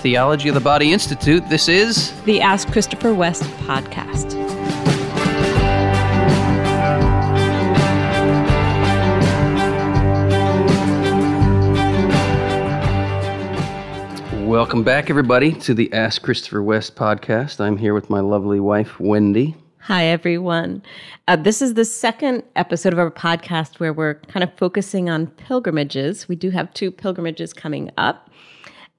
Theology of the Body Institute. This is the Ask Christopher West podcast. Welcome back, everybody, to the Ask Christopher West podcast. I'm here with my lovely wife, Wendy. Hi, everyone. Uh, this is the second episode of our podcast where we're kind of focusing on pilgrimages. We do have two pilgrimages coming up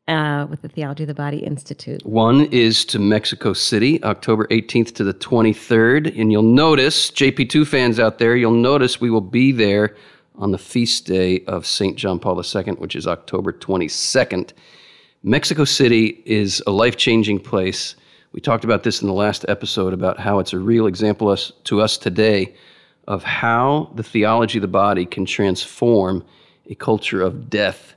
uh, with the Theology of the Body Institute. One is to Mexico City, October 18th to the 23rd. And you'll notice, JP2 fans out there, you'll notice we will be there on the feast day of St. John Paul II, which is October 22nd. Mexico City is a life changing place we talked about this in the last episode about how it's a real example us, to us today of how the theology of the body can transform a culture of death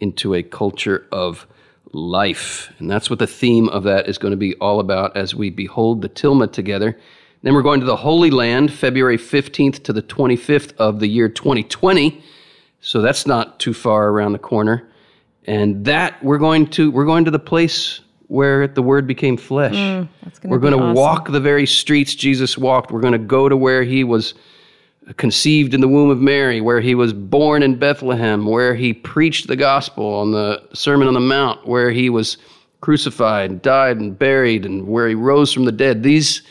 into a culture of life. And that's what the theme of that is going to be all about as we behold the Tilma together. Then we're going to the Holy Land, February 15th to the 25th of the year 2020. So that's not too far around the corner. And that we're going to we're going to the place where the word became flesh. Mm, We're going to awesome. walk the very streets Jesus walked. We're going to go to where he was conceived in the womb of Mary, where he was born in Bethlehem, where he preached the gospel on the Sermon on the Mount, where he was crucified, died, and buried, and where he rose from the dead. These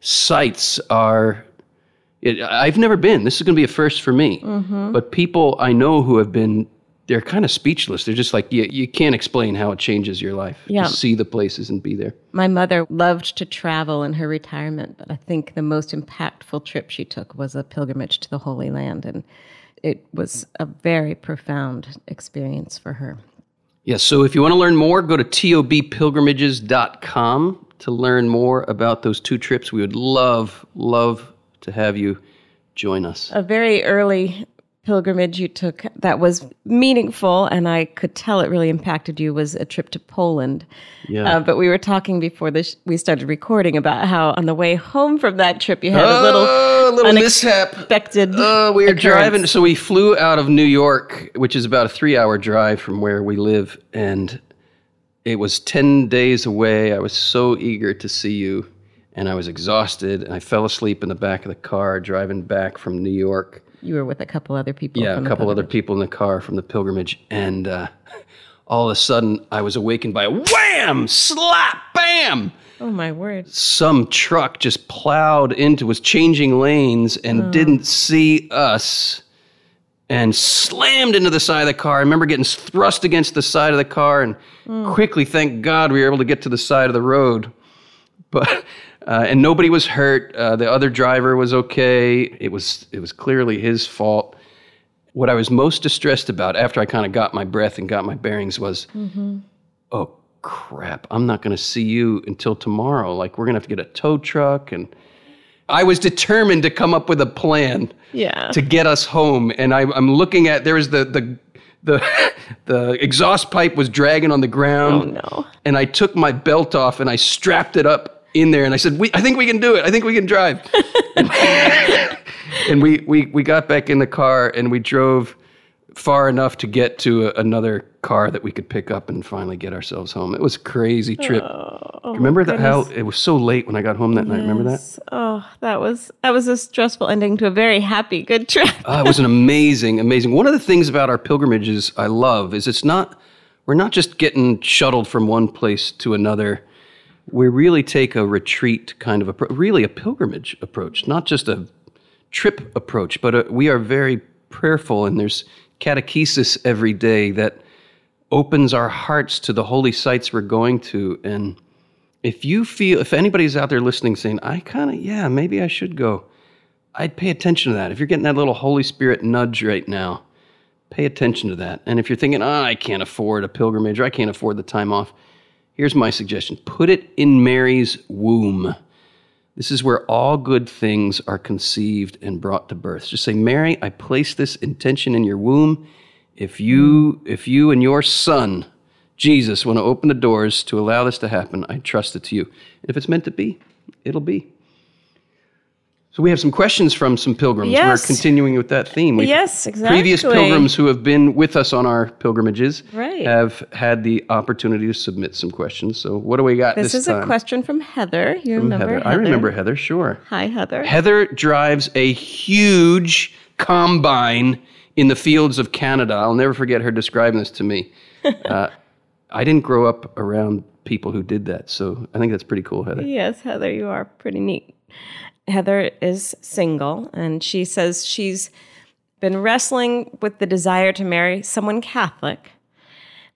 sites are. It, I've never been. This is going to be a first for me. Mm-hmm. But people I know who have been they're kind of speechless. They're just like you, you can't explain how it changes your life yeah. to see the places and be there. My mother loved to travel in her retirement, but I think the most impactful trip she took was a pilgrimage to the Holy Land, and it was a very profound experience for her. Yes, yeah, so if you want to learn more, go to tobpilgrimages.com to learn more about those two trips. We would love, love to have you join us. A very early pilgrimage you took that was meaningful and I could tell it really impacted you was a trip to Poland. Yeah. Uh, but we were talking before this, we started recording about how on the way home from that trip you had oh, a little, a little unexpected mishap. Oh, we were occurrence. driving. So we flew out of New York, which is about a three hour drive from where we live. And it was 10 days away. I was so eager to see you. And I was exhausted. And I fell asleep in the back of the car driving back from New York you were with a couple other people. Yeah, a couple other people in the car from the pilgrimage, and uh, all of a sudden I was awakened by a wham, slap, bam. Oh my word! Some truck just plowed into, was changing lanes, and oh. didn't see us, and slammed into the side of the car. I remember getting thrust against the side of the car, and mm. quickly, thank God, we were able to get to the side of the road. But uh, and nobody was hurt. Uh, the other driver was okay. It was it was clearly his fault. What I was most distressed about after I kind of got my breath and got my bearings was, mm-hmm. oh crap! I'm not going to see you until tomorrow. Like we're going to have to get a tow truck, and I was determined to come up with a plan. Yeah. To get us home, and I, I'm looking at there was the the the the exhaust pipe was dragging on the ground. Oh no! And I took my belt off and I strapped it up in there and I said, we, I think we can do it. I think we can drive. and we, we, we got back in the car and we drove far enough to get to a, another car that we could pick up and finally get ourselves home. It was a crazy trip. Oh, remember that how it was so late when I got home that yes. night. Remember that? Oh, that was that was a stressful ending to a very happy, good trip. uh, it was an amazing, amazing. One of the things about our pilgrimages I love is it's not we're not just getting shuttled from one place to another we really take a retreat kind of a really a pilgrimage approach, not just a trip approach, but a, we are very prayerful, and there's catechesis every day that opens our hearts to the holy sites we're going to. And if you feel, if anybody's out there listening saying, I kind of, yeah, maybe I should go, I'd pay attention to that. If you're getting that little Holy Spirit nudge right now, pay attention to that. And if you're thinking, oh, I can't afford a pilgrimage or I can't afford the time off, Here's my suggestion put it in Mary's womb. This is where all good things are conceived and brought to birth. Just say, Mary, I place this intention in your womb. If you, if you and your son, Jesus, want to open the doors to allow this to happen, I trust it to you. And if it's meant to be, it'll be. So we have some questions from some pilgrims. Yes. We're continuing with that theme. We've- Yes, exactly. Previous pilgrims who have been with us on our pilgrimages Right. have had the opportunity to submit some questions. So what do we got This, this, is time? a question from Heather. You From remember Heather. I remember Heather, sure. Hi, Heather. Heather drives a huge combine in the fields of Canada. I'll never forget her describing this to me. Uh, I didn't grow up around people who did that, so I think that's pretty cool, Heather. Yes, Heather, you are pretty neat. Heather is single, and she says she's been wrestling with the desire to marry someone Catholic,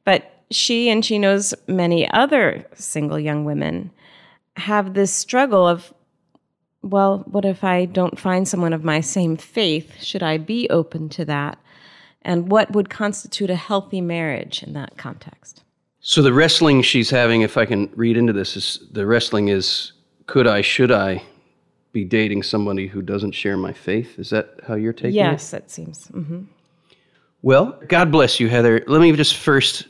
but she and she knows many other single young women have this struggle of, well, what if I don't find someone of my same faith? Should I be open to that? And what would constitute a healthy marriage in that context? So the wrestling she's having, if I can read into this, is the wrestling is could I, should I be dating somebody who doesn't share my faith? Is that how you're taking it? Yes, it seems. hmm Well, God bless you, Heather. Let me just first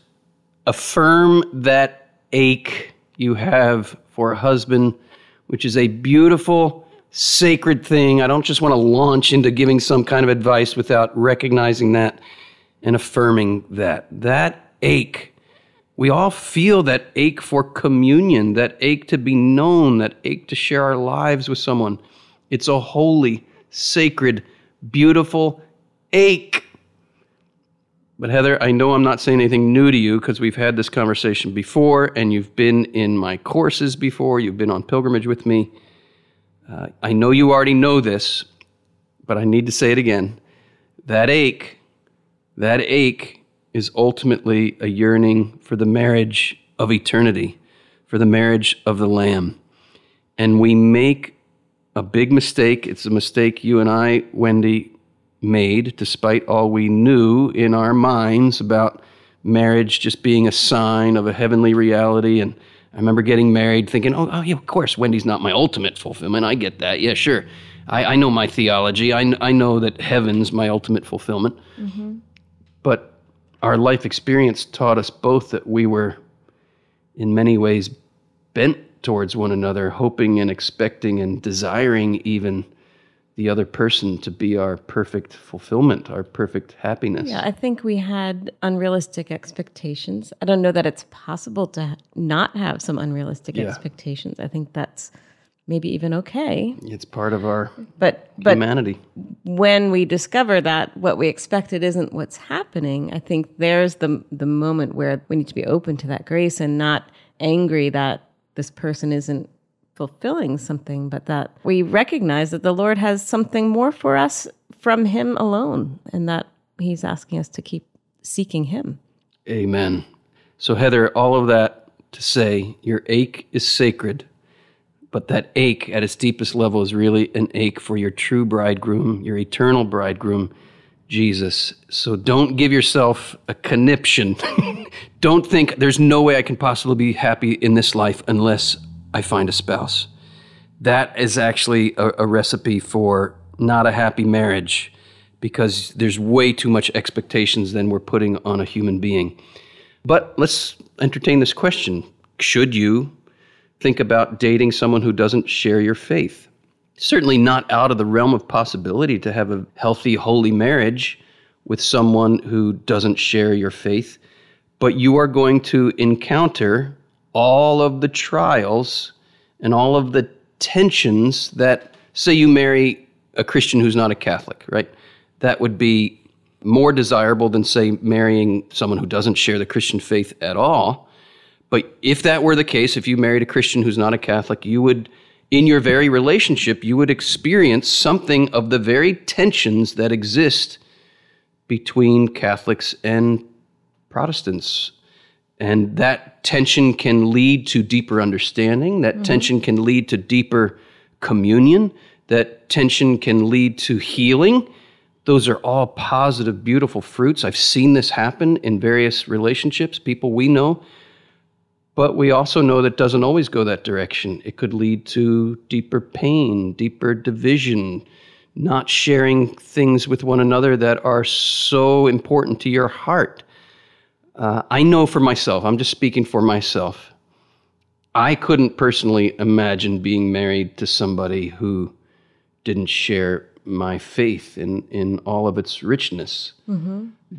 affirm that ache you have for a husband, which is a beautiful, sacred thing. I don't just want to launch into giving some kind of advice without recognizing that and affirming that. That ache. We all feel that ache for communion, that ache to be known, that ache to share our lives with someone. It's a holy, sacred, beautiful ache. But Heather, I know I'm not saying anything new to you because we've had this conversation before and you've been in my courses before, you've been on pilgrimage with me. Uh, I know you already know this, but I need to say it again. That ache, that ache is ultimately a yearning for the marriage of eternity, for the marriage of the Lamb. And we make a big mistake. It's a mistake you and I, Wendy, made, despite all we knew in our minds about marriage just being a sign of a heavenly reality. And I remember getting married thinking, oh, oh yeah, of course, Wendy's not my ultimate fulfillment. I get that. Yeah, sure. I, I know my theology. I, I know that heaven's my ultimate fulfillment. Mm-hmm. But our life experience taught us both that we were, in many ways, bent towards one another, hoping and expecting and desiring even the other person to be our perfect fulfillment, our perfect happiness. Yeah, I think we had unrealistic expectations. I don't know that it's possible to not have some unrealistic Yeah. expectations. I think that's maybe even okay. It's part of our But but humanity. when we discover that what we expected isn't what's happening, I think there's the the moment where we need to be open to that grace and not angry that this person isn't fulfilling something, but that we recognize that the Lord has something more for us from him alone and that he's asking us to keep seeking him. Amen. So, Heather, all of that to say your ache is sacred, but that ache at its deepest level is really an ache for your true bridegroom, your eternal bridegroom, Jesus. So, don't give yourself a conniption. don't think there's no way I can possibly be happy in this life unless I find a spouse. That is actually a, a recipe for not a happy marriage because there's way too much expectations than we're putting on a human being. But let's entertain this question Should you think about dating someone who doesn't share your faith? Certainly not out of the realm of possibility to have a healthy, holy marriage with someone who doesn't share your faith, but you are going to encounter all of the trials and all of the tensions that, say, you marry a Christian who's not a Catholic, right? That would be more desirable than, say, marrying someone who doesn't share the Christian faith at all. But if that were the case, if you married a Christian who's not a Catholic, you would, in your very relationship, you would experience something of the very tensions that exist between Catholics and Protestants. And that tension can lead to deeper understanding. That mm-hmm. tension can lead to deeper communion. That tension can lead to healing. Those are all positive, beautiful fruits. I've seen this happen in various relationships, people we know. But we also know that it doesn't always go that direction. It could lead to deeper pain, deeper division, not sharing things with one another that are so important to your heart. Uh, I know for myself, I'm just speaking for myself. I couldn't personally imagine being married to somebody who didn't share my faith in, in all of its richness.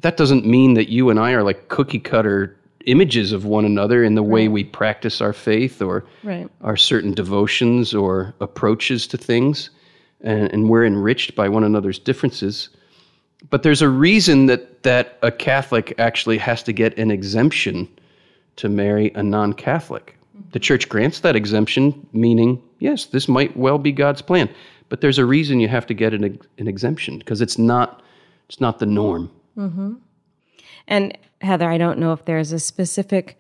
That doesn't mean that you and I are like cookie cutter images of one another in the way we practice our faith or Right. our certain devotions or approaches to things. And, and we're enriched by one another's differences. But there's a reason that, that a Catholic actually has to get an exemption to marry a non Catholic. The church grants that exemption, meaning, yes, this might well be God's plan. But there's a reason you have to get an, an exemption because it's not, it's not the norm. Mm-hmm. And Heather, I don't know if there's a specific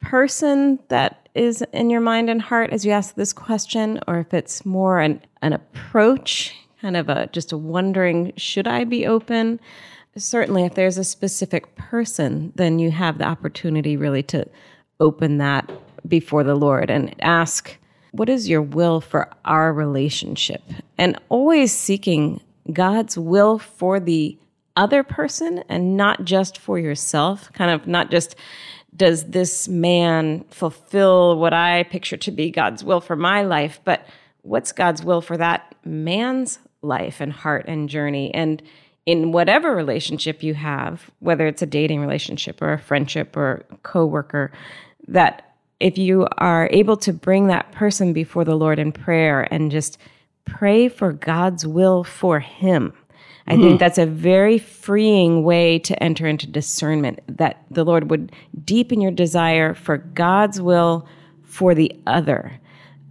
person that is in your mind and heart as you ask this question, or if it's more an, an approach, kind of a just a wondering, should I be open? Certainly, if there's a specific person, then you have the opportunity really to open that before the Lord and ask, what is your will for our relationship? And always seeking God's will for the other person and not just for yourself. Kind of not just, does this man fulfill what I picture to be God's will for my life, but what's God's will for that man's life and heart and journey? And in whatever relationship you have, whether it's a dating relationship or a friendship or a coworker, that if you are able to bring that person before the Lord in prayer and just pray for God's will for him. I think hmm. that's a very freeing way to enter into discernment that the Lord would deepen your desire for God's will for the other.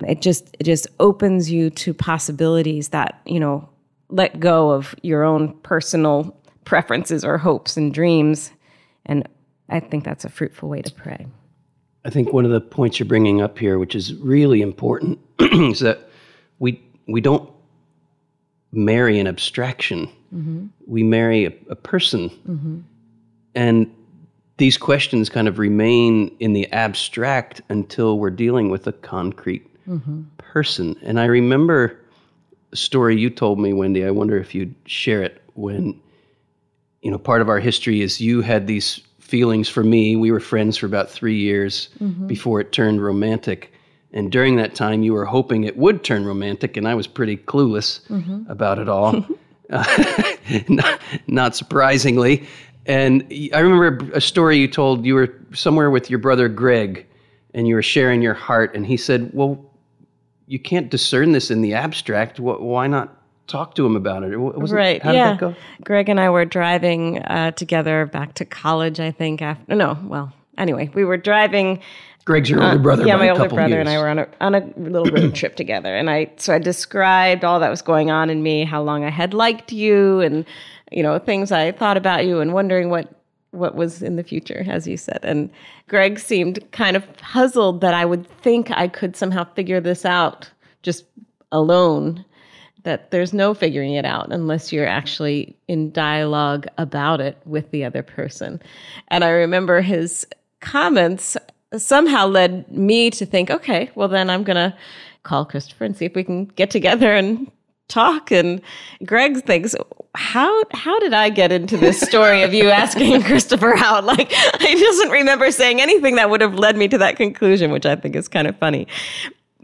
It just it just opens you to possibilities that, you know, let go of your own personal preferences or hopes and dreams and I think that's a fruitful way to pray. I think one of the points you're bringing up here, which is really important, is that we we don't marry an abstraction. We marry a, a person, and these questions kind of remain in the abstract until we're dealing with a concrete person. And I remember a story you told me, Wendy. I wonder if you'd share it when you know, part of our history is you had these feelings for me. We were friends for about three years before it turned romantic. And during that time, you were hoping it would turn romantic, and I was pretty clueless about it all, not, not surprisingly. And I remember a story you told you were somewhere with your brother Greg, and you were sharing your heart, and he said, Well, you can't discern this in the abstract. Wh- Why not talk to him about it? Wa- was it- Right. how did yeah. that go? Greg and I were driving uh, together back to college, I think. After no, well, anyway, we were driving. Greg's your older brother. Uh, yeah, by my a older brother years. and I were on a on a little road trip together, and I so I described all that was going on in me, how long I had liked you, and you know things I thought about you, and wondering what what was in the future, as you said. And Greg seemed kind of puzzled that I would think I could somehow figure this out just alone that there's no figuring it out unless you're actually in dialogue about it with the other person. And I remember his comments somehow led me to think, okay, well, then I'm going to call Christopher and see if we can get together and talk. And Greg thinks, how how did I get into this story of you asking Christopher out? Like, he doesn't remember saying anything that would have led me to that conclusion, which I think is kind of funny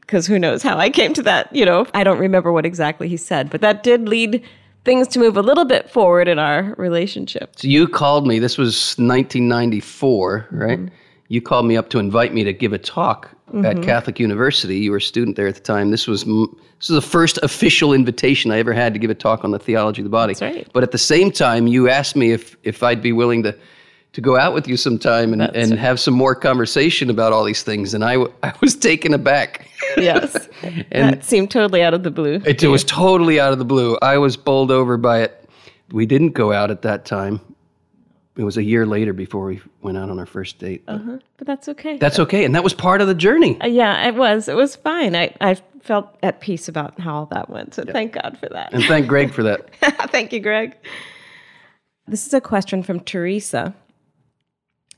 because who knows how I came to that, you know, I don't remember what exactly he said, but that did lead things to move a little bit forward in our relationship. So you called me. This was 1994, right? Mm-hmm. You called me up to invite me to give a talk at mm-hmm. Catholic University. You were a student there at the time. This was this was the first official invitation I ever had to give a talk on the theology of the body. That's right. But at the same time, you asked me if if I'd be willing to to go out with you sometime and, and have some more conversation about all these things. And I, w- I was taken aback. Yes. And- that seemed totally out of the blue. It was totally out of the blue. I was bowled over by it. We didn't go out at that time. It was a year later before we went out on our first date. But Uh-huh. But that's okay. That's okay. And that was part of the journey. Uh, yeah, it was. It was fine. I, I felt at peace about how all that went. So thank God for that. And thank Greg for that. Thank you, Greg. This is a question from Teresa.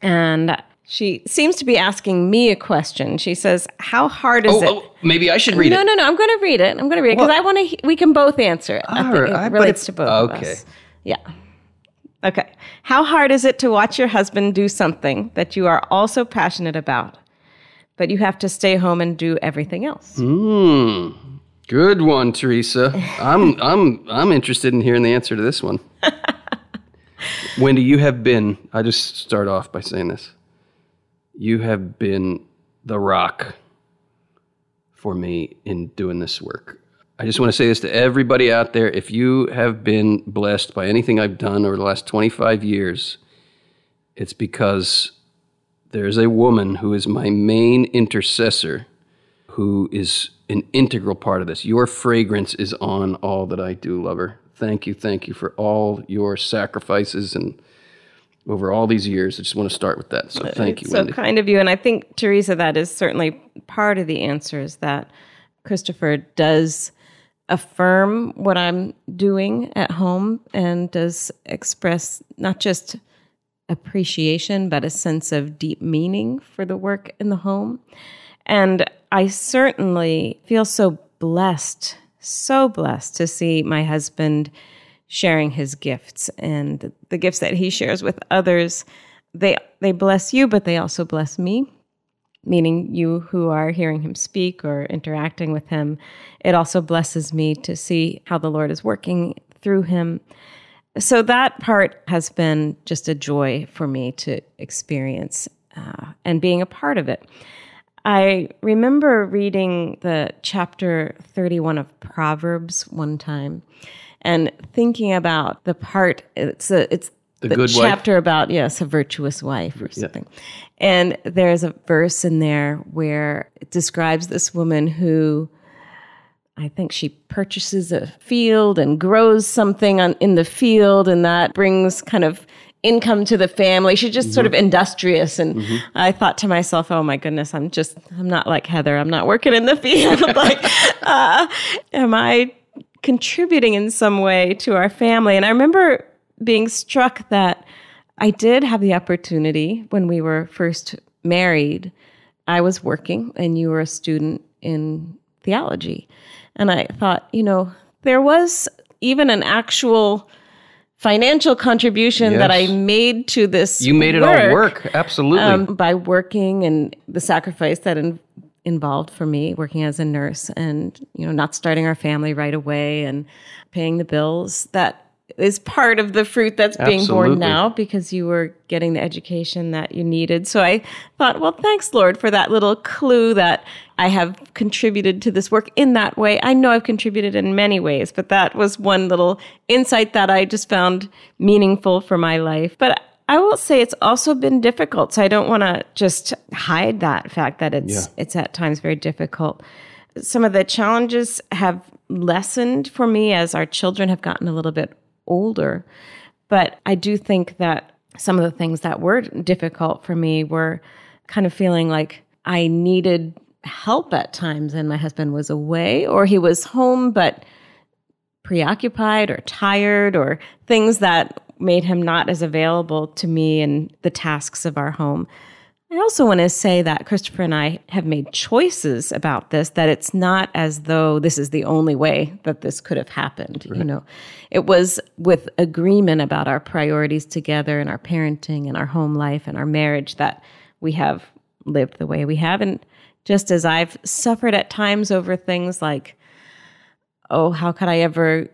And she seems to be asking me a question. She says, How hard is Oh, it? oh, maybe I should read no, it. no, no. I'm going to read it. I'm going to read it because I want to. We can both answer it. I All think right, it relates to both of okay. Yeah. Okay. How hard is it to watch your husband do something that you are also passionate about, but you have to stay home and do everything else? Hmm. Good one, Teresa. I'm I'm I'm interested in hearing the answer to this one. Wendy, you have been. I just start off by saying this. You have been the rock for me in doing this work. I just want to say this to everybody out there. If you have been blessed by anything I've done over the last 25 years, it's because there's a woman who is my main intercessor who is an integral part of this. Your fragrance is on all that I do, lover. Thank you, thank you for all your sacrifices and over all these years. I just want to start with that. So thank you, so Wendy. kind of you. And I think, Teresa, that is certainly part of the answer is that Christopher does affirm what I'm doing at home and does express not just appreciation, but a sense of deep meaning for the work in the home. And I certainly feel so blessed, so blessed to see my husband sharing his gifts and the gifts that he shares with others. They they bless you, but they also bless me. Meaning you who are hearing him speak or interacting with him. It also blesses me to see how the Lord is working through him. So that part has been just a joy for me to experience uh, and being a part of it. I remember reading the chapter 31 of Proverbs one time and thinking about the part it's a, it's The good wife? chapter about yes a virtuous wife or something and there's a verse in there where it describes this woman who I think she purchases a field and grows something on, in the field, and that brings kind of income to the family. She's just sort of industrious. And I thought to myself, oh my goodness, I'm just, I'm not like Heather. I'm not working in the field. like, uh, am I contributing in some way to our family? And I remember being struck that I did have the opportunity when we were first married. I was working and you were a student in theology. And I thought, you know, there was even an actual financial contribution that I made to this. You made it all work. Absolutely. um, by working and the sacrifice that in, involved for me working as a nurse and you know not starting our family right away and paying the bills that is part of the fruit that's being Absolutely. born now because you were getting the education that you needed so i thought well thanks lord for that little clue that i have contributed to this work in that way i know i've contributed in many ways but that was one little insight that i just found meaningful for my life but I will say it's also been difficult. So I don't want to just hide that fact that it's Yeah. it's at times very difficult. Some of the challenges have lessened for me as our children have gotten a little bit older. But I do think that some of the things that were difficult for me were kind of feeling like I needed help at times and my husband was away or he was home but preoccupied or tired or things that made him not as available to me and the tasks of our home. I also want to say that Christopher and I have made choices about this, that it's not as though this is the only way that this could have happened. You know, it was with agreement about our priorities together and our parenting and our home life and our marriage that we have lived the way we have. And just as I've suffered at times over things like, oh, how could I ever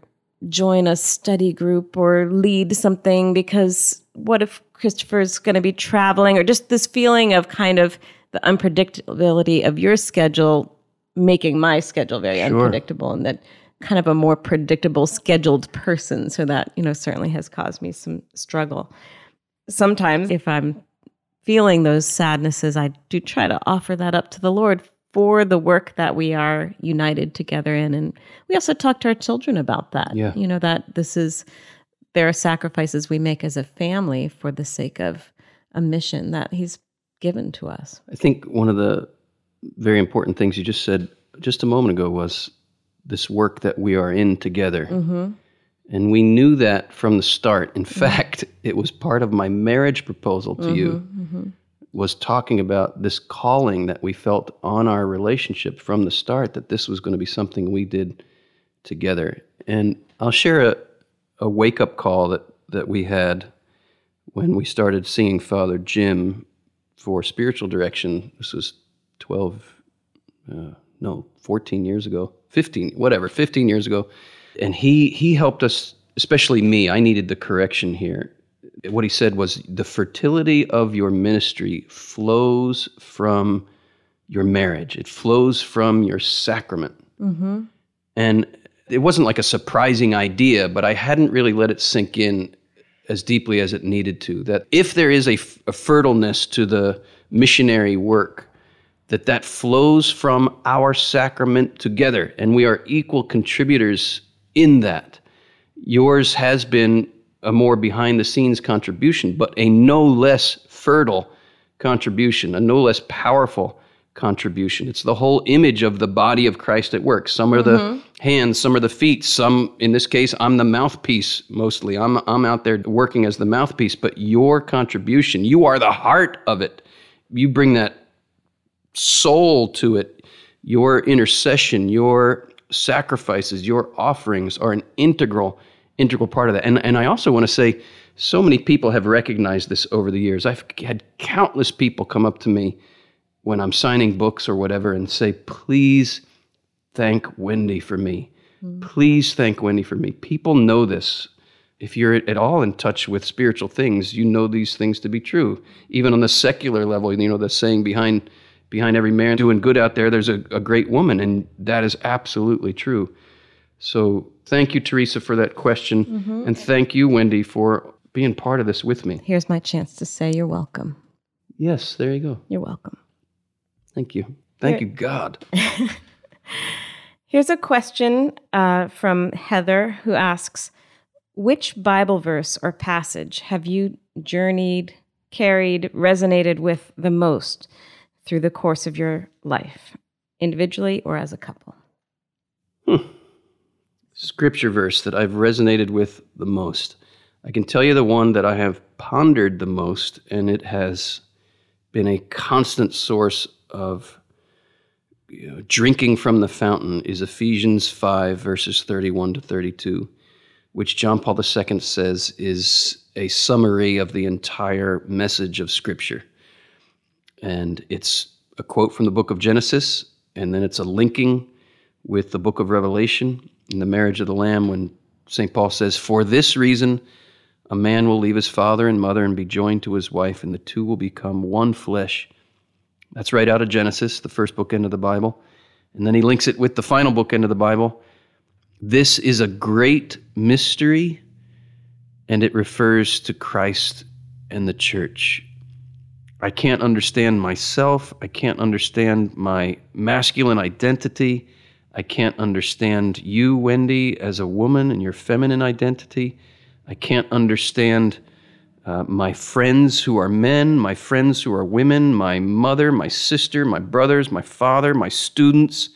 join a study group or lead something because what if Christopher's going to be traveling or just this feeling of kind of the unpredictability of your schedule making my schedule very unpredictable and that kind of a more predictable scheduled person. So that you know certainly has caused me some struggle. Sometimes if i'm feeling those sadnesses i do try to offer that up to the lord for the work that we are united together in. And we also talk to our children about that. Yeah. you know that this is there are sacrifices we make as a family for the sake of a mission that he's given to us I think one of the very important things you just said just a moment ago was this work that we are in together. Mm-hmm. And we knew that from the start. In mm-hmm. fact, it was part of my marriage proposal to you mm-hmm. was talking about this calling that we felt on our relationship from the start that this was going to be something we did together. And I'll share a, a wake up call that, that we had when we started seeing Father Jim for spiritual direction. This was 12, uh, no, 14 years ago, 15, whatever, 15 years ago. And he, he helped us, especially me. I needed the correction here. What he said was the fertility of your ministry flows from your marriage, it flows from your sacrament. And it wasn't like a surprising idea, but I hadn't really let it sink in as deeply as it needed to. That if there is a, f- a fertileness to the missionary work, that that flows from our sacrament together, and we are equal contributors in that. Yours has been a more behind the scenes contribution, but a no less fertile contribution, a no less powerful contribution. It's the whole image of the body of Christ at work. Some are the mm-hmm. hands, some are the feet, some in this case I'm the mouthpiece mostly. I'm I'm out there working as the mouthpiece, but your contribution, you are the heart of it. You bring that soul to it. Your intercession, your sacrifices, your offerings are an integral integral part of that. And and I also want to say so many people have recognized this over the years. I've had countless people come up to me when I'm signing books or whatever and say, please thank Wendy for me. Mm-hmm. Please thank Wendy for me. People know this. If you're at all in touch with spiritual things, you know these things to be true. Even on the secular level, you know the saying behind behind every man doing good out there, there's a, a great woman, and that is absolutely true. So thank you, Teresa, for that question, mm-hmm. and thank you, Wendy, for being part of this with me. Here's my chance to say you're welcome. Yes, there you go. You're welcome. Thank you. Thank you, God. Here's a question uh, from Heather who asks Which Bible verse or passage have you journeyed, carried, resonated with the most through the course of your life, individually or as a couple? Scripture verse that I've resonated with the most. I can tell you the one that I have pondered the most, and it has been a constant source of you know, drinking from the fountain is Ephesians 5, verses 31 to 32, which John Paul II says is a summary of the entire message of Scripture. And it's a quote from the book of Genesis, and then it's a linking with the book of Revelation in the marriage of the Lamb when St. Paul says, For this reason, a man will leave his father and mother and be joined to his wife, and the two will become one flesh. That's right out of Genesis, the first book end of the Bible. And then he links it with the final book end of the Bible. This is a great mystery, and it refers to Christ and the church. I can't understand myself. I can't understand my masculine identity. I can't understand you, Wendy, as a woman and your feminine identity. I can't understand uh, my friends who are men, my friends who are women, my mother, my sister, my brothers, my father, my students.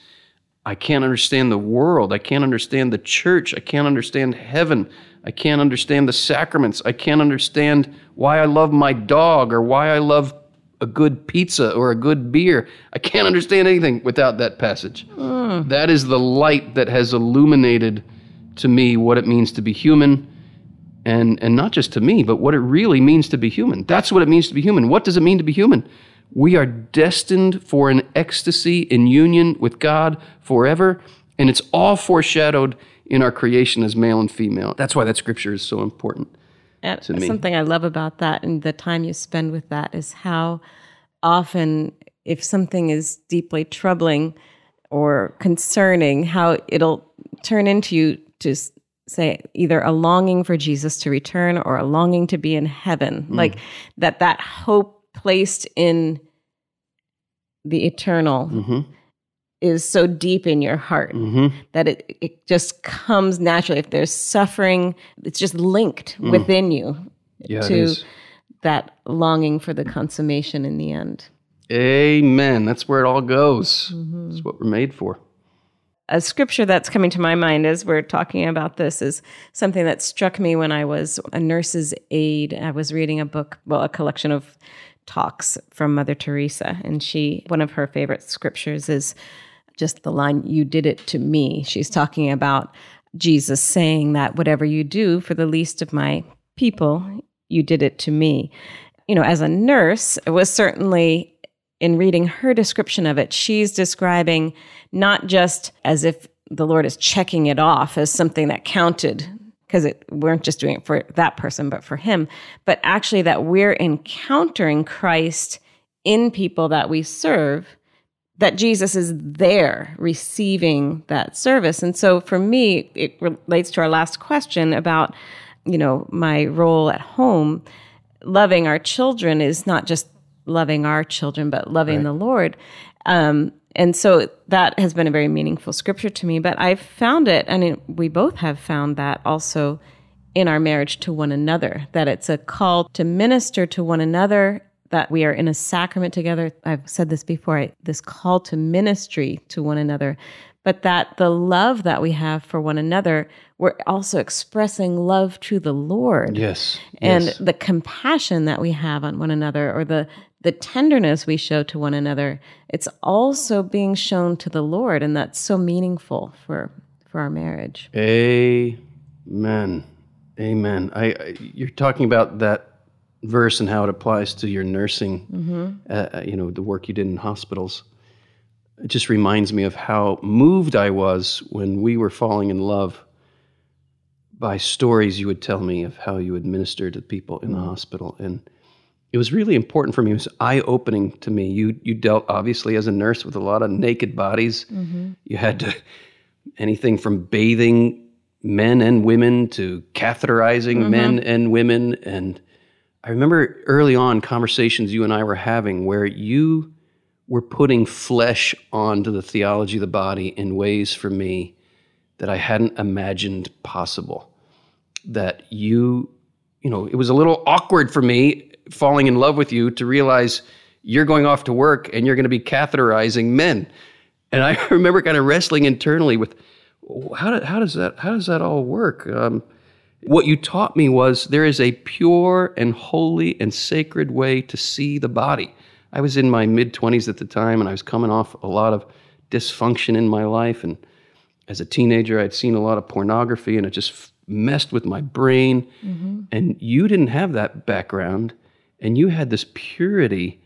I can't understand the world. I can't understand the church. I can't understand heaven. I can't understand the sacraments. I can't understand why I love my dog or why I love a good pizza or a good beer. I can't understand anything without that passage. That is the light that has illuminated to me what it means to be human and and not just to me, but what it really means to be human. That's what it means to be human. What does it mean to be human? We are destined for an ecstasy in union with God forever, and it's all foreshadowed in our creation as male and female. That's why that scripture is so important. And me. something I love about that and the time you spend with that is how often, if something is deeply troubling or concerning, how it'll turn into you to s- say either a longing for Jesus to return or a longing to be in heaven. Mm. Like that, that hope placed in the eternal mm-hmm. is so deep in your heart mm-hmm. that it, it just comes naturally. If there's suffering, it's just linked mm. within you Yeah, to that longing for the consummation in the end. Amen. That's where it all goes. Mm-hmm. That's what we're made for. A scripture that's coming to my mind as we're talking about this is something that struck me when I was a nurse's aide. I was reading a book, well, a collection of talks from Mother Teresa, and she, one of her favorite scriptures is just the line, You did it to me. She's talking about Jesus saying that whatever you do for the least of my people, you did it to me. You know, as a nurse, it was certainly in reading her description of it, she's describing not just as if the Lord is checking it off as something that counted because it weren't just doing it for that person but for him but actually that we're encountering christ in people that we serve that jesus is there receiving that service. And so for me it relates to our last question about you know my role at home. Loving our children is not just loving our children but loving right. the lord um, and so that has been a very meaningful scripture to me. But I've found it, and it, we both have found that also in our marriage to one another, that it's a call to minister to one another, that we are in a sacrament together. I've said this before this call to ministry to one another, but that the love that we have for one another, we're also expressing love to the Lord. Yes. And yes. the compassion that we have on one another, or the the tenderness we show to one another, it's also being shown to the Lord, and that's so meaningful for for our marriage. Amen. Amen. I, I you're talking about that verse and how it applies to your nursing. Mm-hmm. Uh, uh, you know, the work you did in hospitals. It just reminds me of how moved I was when we were falling in love by stories you would tell me of how you administered to people in mm-hmm. the hospital and it was really important for me. It was eye opening to me. You you dealt obviously as a nurse with a lot of naked bodies. Mm-hmm. You had to anything from bathing men and women to catheterizing mm-hmm. men and women. And I remember early on conversations you and I were having where you were putting flesh onto the theology of the body in ways for me that I hadn't imagined possible. That you, you know, it was a little awkward for me falling in love with you to realize you're going off to work and you're going to be catheterizing men. And I remember kind of wrestling internally with how, do, how does that how does that all work? Um, what you taught me was there is a pure and holy and sacred way to see the body. I was in my mid 20s at the time and I was coming off a lot of dysfunction in my life and as a teenager I'd seen a lot of pornography and it just messed with my brain mm-hmm. and you didn't have that background and you had this purity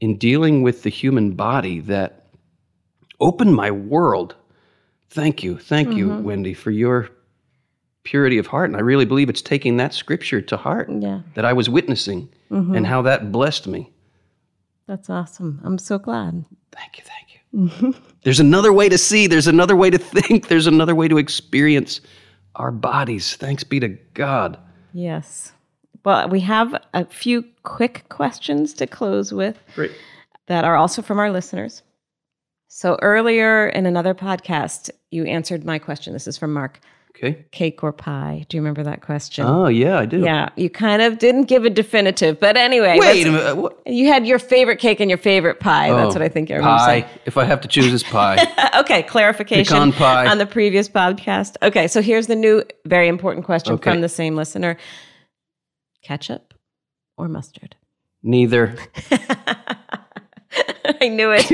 in dealing with the human body that opened my world. Thank you. Thank mm-hmm. you, Wendy, for your purity of heart. And I really believe it's taking that scripture to heart yeah. that I was witnessing mm-hmm. and how that blessed me. That's awesome. I'm so glad. Thank you. Thank you. there's another way to see, there's another way to think, there's another way to experience our bodies. Thanks be to God. Yes. Well, we have a few quick questions to close with Great. that are also from our listeners. So earlier in another podcast, you answered my question. This is from Mark. Okay. Cake or pie? Do you remember that question? Oh, yeah, I do. Yeah, you kind of didn't give a definitive, but anyway. Wait a minute. Uh, what? You had your favorite cake and your favorite pie. Oh, That's what I think I remember Pie. If I have to choose, it's pie. okay, clarification Pecan pie. on the previous podcast. Okay, so here's the new, very important question okay. from the same listener ketchup or mustard? Neither. I knew it.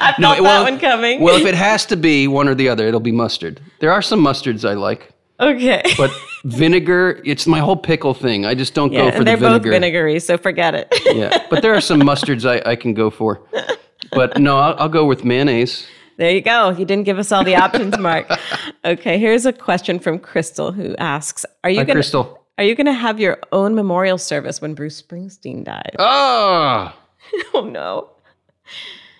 I felt no, well, that one coming. well, if it has to be one or the other, it'll be mustard. There are some mustards I like. Okay. But vinegar, it's my whole pickle thing. I just don't yeah, go for and the vinegar. They're both vinegary, so forget it. yeah. But there are some mustards I, I can go for. But no, I'll, I'll go with mayonnaise. There you go. You didn't give us all the options, Mark. Okay, here's a question from Crystal who asks Are you gonna, Crystal. Are you going to have your own memorial service when Bruce Springsteen died? Oh, oh no.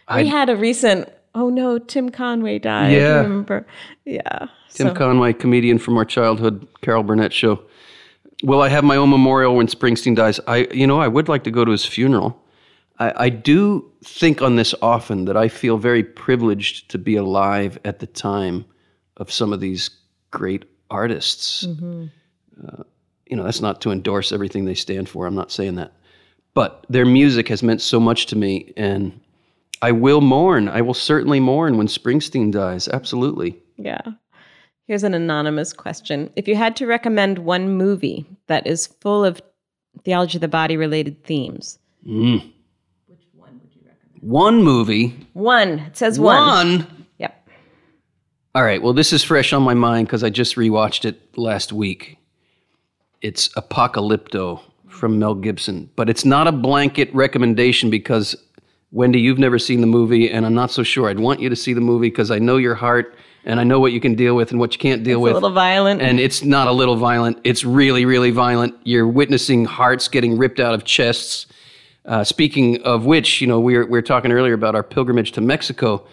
I, we had a recent, oh no, Tim Conway died. Yeah. Remember. Yeah. Tim so. Conway, comedian from our childhood Carol Burnett show. Will I have my own memorial when Springsteen dies? I, you know, I would like to go to his funeral. I, I do think on this often that I feel very privileged to be alive at the time of some of these great artists. Mm-hmm. Uh, you know, that's not to endorse everything they stand for. I'm not saying that. But their music has meant so much to me. And I will mourn. I will certainly mourn when Springsteen dies. Absolutely. Yeah. Here's an anonymous question. If you had to recommend one movie that is full of theology of the body related themes, mm. which one would you recommend? One movie. One. It says one. One. Yep. All right. Well, this is fresh on my mind because I just rewatched it last week. It's Apocalypto from Mel Gibson, but it's not a blanket recommendation because Wendy, you've never seen the movie, and I'm not so sure. I'd want you to see the movie because I know your heart and I know what you can deal with and what you can't deal It's with. a little violent. And it's not a little violent. It's really, really violent. You're witnessing hearts getting ripped out of chests. Uh, speaking of which, you know, we were, we were talking earlier about our pilgrimage to Mexico.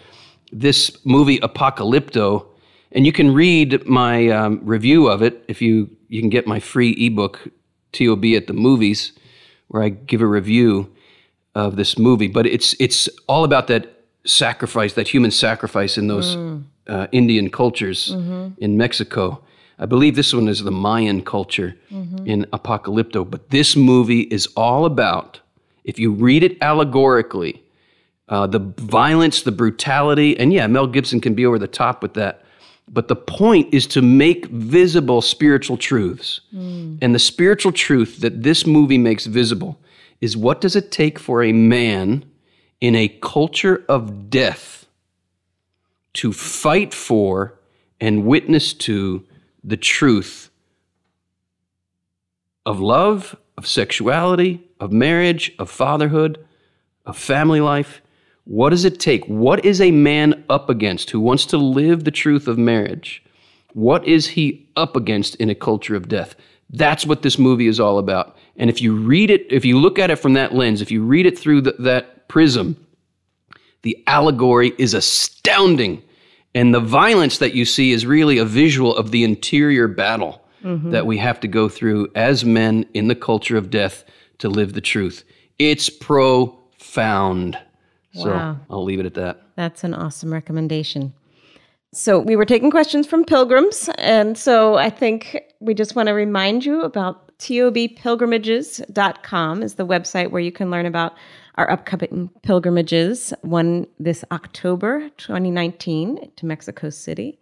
This movie, Apocalypto, and you can read my um, review of it if you you can get my free ebook, TOB at the movies, where I give a review of this movie. But it's it's all about that sacrifice, that human sacrifice in those uh, Indian cultures in Mexico. I believe this one is the Mayan culture in Apocalypto. But this movie is all about, if you read it allegorically, uh, the violence, the brutality, and yeah, Mel Gibson can be over the top with that. But the point is to make visible spiritual truths. Hmm. And the spiritual truth that this movie makes visible is what does it take for a man in a culture of death to fight for and witness to the truth of love, of sexuality, of marriage, of fatherhood, of family life. What does it take? What is a man up against who wants to live the truth of marriage? What is he up against in a culture of death? That's what this movie is all about. And if you read it, if you look at it from that lens, if you read it through the, that prism, the allegory is astounding. And the violence that you see is really a visual of the interior battle mm-hmm. that we have to go through as men in the culture of death to live the truth. It's profound. So Wow. I'll leave it at that. That's an awesome recommendation. So, we were taking questions from pilgrims. And so, I think we just want to remind you about tobpilgrimages.com is the website where you can learn about our upcoming pilgrimages, one this October 2019 to Mexico City,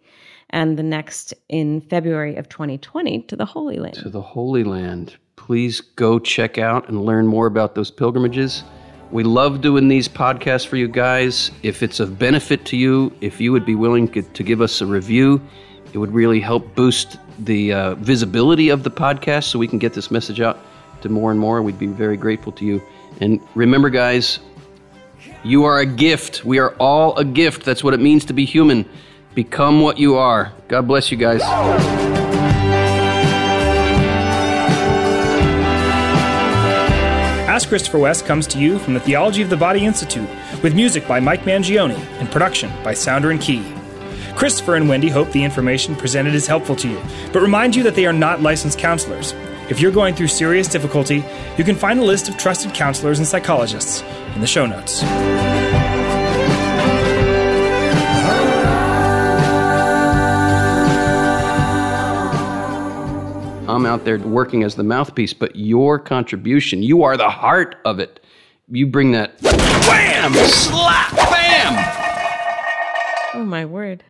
and the next in February of 2020 to the Holy Land. To the Holy Land. Please go check out and learn more about those pilgrimages. We love doing these podcasts for you guys. If it's of benefit to you, if you would be willing to give us a review, it would really help boost the uh, visibility of the podcast so we can get this message out to more and more. We'd be very grateful to you. And remember, guys, you are a gift. We are all a gift. That's what it means to be human. Become what you are. God bless you guys. Ask Christopher West comes to you from the Theology of the Body Institute with music by Mike Mangione and production by Sounder and Key. Christopher and Wendy hope the information presented is helpful to you, but remind you that they are not licensed counselors. If you're going through serious difficulty, you can find a list of trusted counselors and psychologists in the show notes. I'm out there working as the mouthpiece, but your contribution, you are the heart of it. You bring that wham, slap, bam. Oh, my word.